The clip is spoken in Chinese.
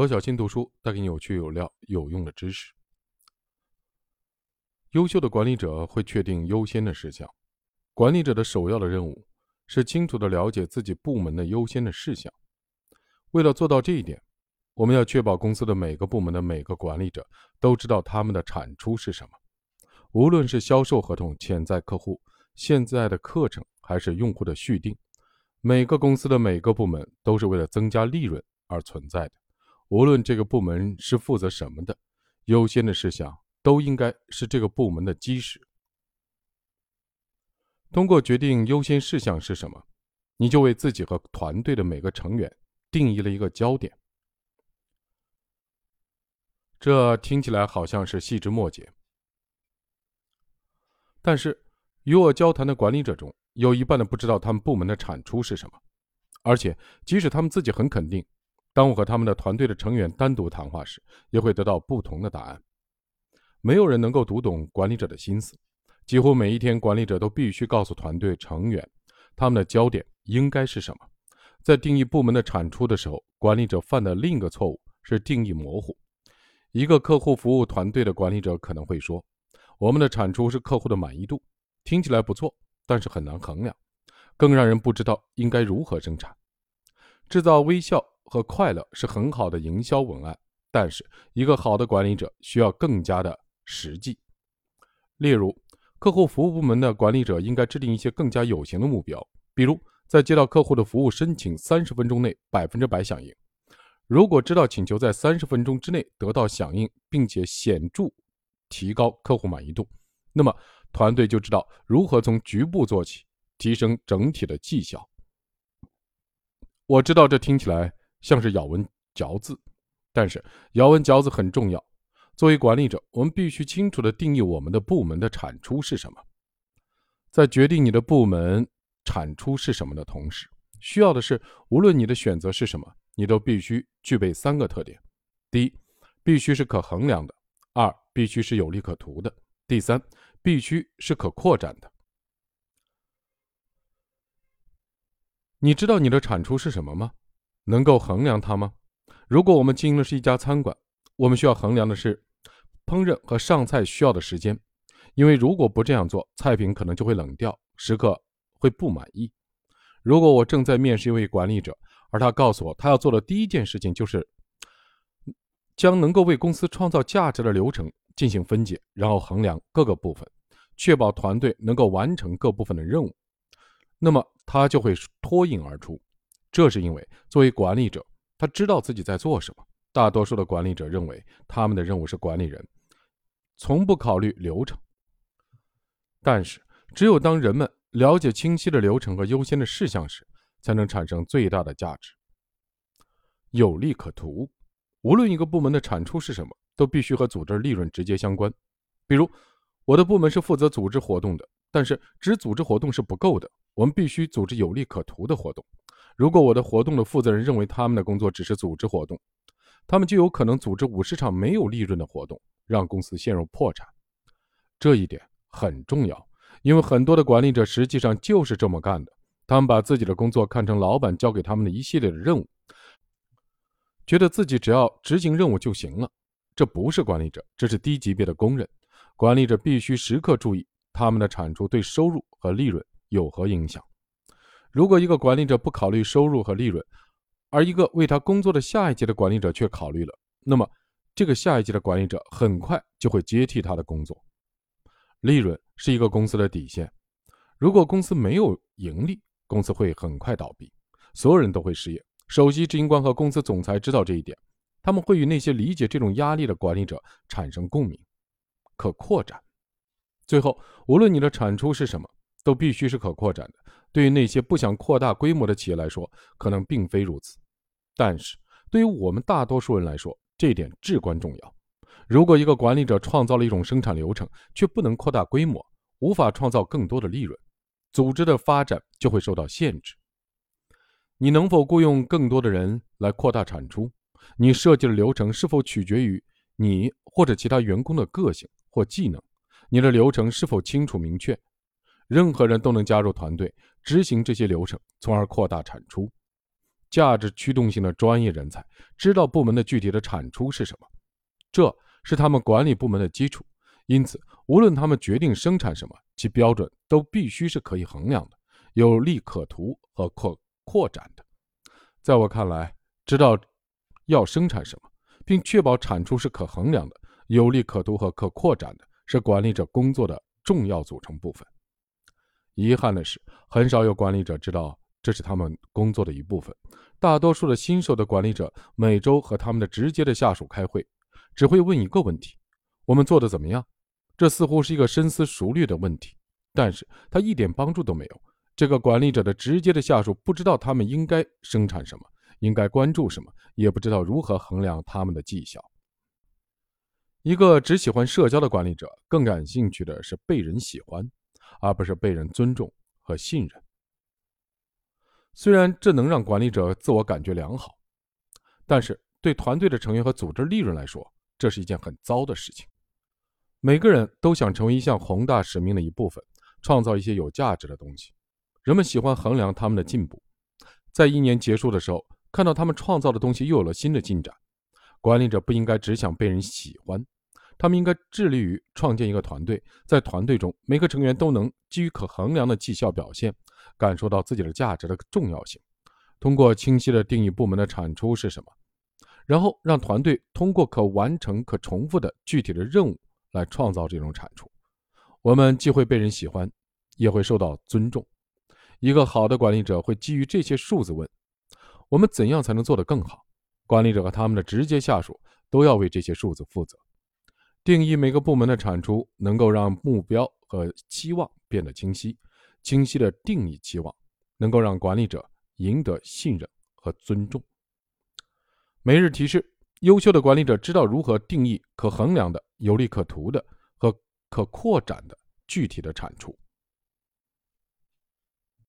罗小新读书带给你有趣、有料、有用的知识。优秀的管理者会确定优先的事项。管理者的首要的任务是清楚的了解自己部门的优先的事项。为了做到这一点，我们要确保公司的每个部门的每个管理者都知道他们的产出是什么。无论是销售合同、潜在客户、现在的课程，还是用户的续订，每个公司的每个部门都是为了增加利润而存在的。无论这个部门是负责什么的，优先的事项都应该是这个部门的基石。通过决定优先事项是什么，你就为自己和团队的每个成员定义了一个焦点。这听起来好像是细枝末节，但是与我交谈的管理者中有一半的不知道他们部门的产出是什么，而且即使他们自己很肯定。当我和他们的团队的成员单独谈话时，也会得到不同的答案。没有人能够读懂管理者的心思。几乎每一天，管理者都必须告诉团队成员，他们的焦点应该是什么。在定义部门的产出的时候，管理者犯的另一个错误是定义模糊。一个客户服务团队的管理者可能会说：“我们的产出是客户的满意度，听起来不错，但是很难衡量，更让人不知道应该如何生产，制造微笑。”和快乐是很好的营销文案，但是一个好的管理者需要更加的实际。例如，客户服务部门的管理者应该制定一些更加有形的目标，比如在接到客户的服务申请三十分钟内百分之百响应。如果知道请求在三十分钟之内得到响应，并且显著提高客户满意度，那么团队就知道如何从局部做起，提升整体的绩效。我知道这听起来。像是咬文嚼字，但是咬文嚼字很重要。作为管理者，我们必须清楚地定义我们的部门的产出是什么。在决定你的部门产出是什么的同时，需要的是，无论你的选择是什么，你都必须具备三个特点：第一，必须是可衡量的；二，必须是有利可图的；第三，必须是可扩展的。你知道你的产出是什么吗？能够衡量它吗？如果我们经营的是一家餐馆，我们需要衡量的是烹饪和上菜需要的时间，因为如果不这样做，菜品可能就会冷掉，食客会不满意。如果我正在面试一位管理者，而他告诉我他要做的第一件事情就是将能够为公司创造价值的流程进行分解，然后衡量各个部分，确保团队能够完成各部分的任务，那么他就会脱颖而出。这是因为，作为管理者，他知道自己在做什么。大多数的管理者认为，他们的任务是管理人，从不考虑流程。但是，只有当人们了解清晰的流程和优先的事项时，才能产生最大的价值。有利可图，无论一个部门的产出是什么，都必须和组织利润直接相关。比如，我的部门是负责组织活动的，但是只组织活动是不够的，我们必须组织有利可图的活动。如果我的活动的负责人认为他们的工作只是组织活动，他们就有可能组织五十场没有利润的活动，让公司陷入破产。这一点很重要，因为很多的管理者实际上就是这么干的。他们把自己的工作看成老板交给他们的一系列的任务，觉得自己只要执行任务就行了。这不是管理者，这是低级别的工人。管理者必须时刻注意他们的产出对收入和利润有何影响。如果一个管理者不考虑收入和利润，而一个为他工作的下一级的管理者却考虑了，那么这个下一级的管理者很快就会接替他的工作。利润是一个公司的底线，如果公司没有盈利，公司会很快倒闭，所有人都会失业。首席执行官和公司总裁知道这一点，他们会与那些理解这种压力的管理者产生共鸣。可扩展，最后，无论你的产出是什么，都必须是可扩展的。对于那些不想扩大规模的企业来说，可能并非如此，但是对于我们大多数人来说，这点至关重要。如果一个管理者创造了一种生产流程，却不能扩大规模，无法创造更多的利润，组织的发展就会受到限制。你能否雇佣更多的人来扩大产出？你设计的流程是否取决于你或者其他员工的个性或技能？你的流程是否清楚明确？任何人都能加入团队执行这些流程，从而扩大产出。价值驱动性的专业人才，知道部门的具体的产出是什么，这是他们管理部门的基础。因此，无论他们决定生产什么，其标准都必须是可以衡量的、有利可图和可扩展的。在我看来，知道要生产什么，并确保产出是可衡量的、有利可图和可扩展的，是管理者工作的重要组成部分。遗憾的是，很少有管理者知道这是他们工作的一部分。大多数的新手的管理者每周和他们的直接的下属开会，只会问一个问题：“我们做的怎么样？”这似乎是一个深思熟虑的问题，但是他一点帮助都没有。这个管理者的直接的下属不知道他们应该生产什么，应该关注什么，也不知道如何衡量他们的绩效。一个只喜欢社交的管理者更感兴趣的是被人喜欢，而不是被人尊重和信任。虽然这能让管理者自我感觉良好，但是对团队的成员和组织利润来说，这是一件很糟的事情。每个人都想成为一项宏大使命的一部分，创造一些有价值的东西。人们喜欢衡量他们的进步，在一年结束的时候，看到他们创造的东西又有了新的进展。管理者不应该只想被人喜欢，他们应该致力于创建一个团队，在团队中每个成员都能基于可衡量的绩效表现，感受到自己的价值的重要性。通过清晰的定义部门的产出是什么，然后让团队通过可完成、可重复的具体的任务。来创造这种产出，我们既会被人喜欢，也会受到尊重。一个好的管理者会基于这些数字问：我们怎样才能做得更好？管理者和他们的直接下属都要为这些数字负责。定义每个部门的产出，能够让目标和期望变得清晰。清晰的定义期望，能够让管理者赢得信任和尊重。每日提示。优秀的管理者知道如何定义可衡量的、有利可图的和可扩展的具体的产出。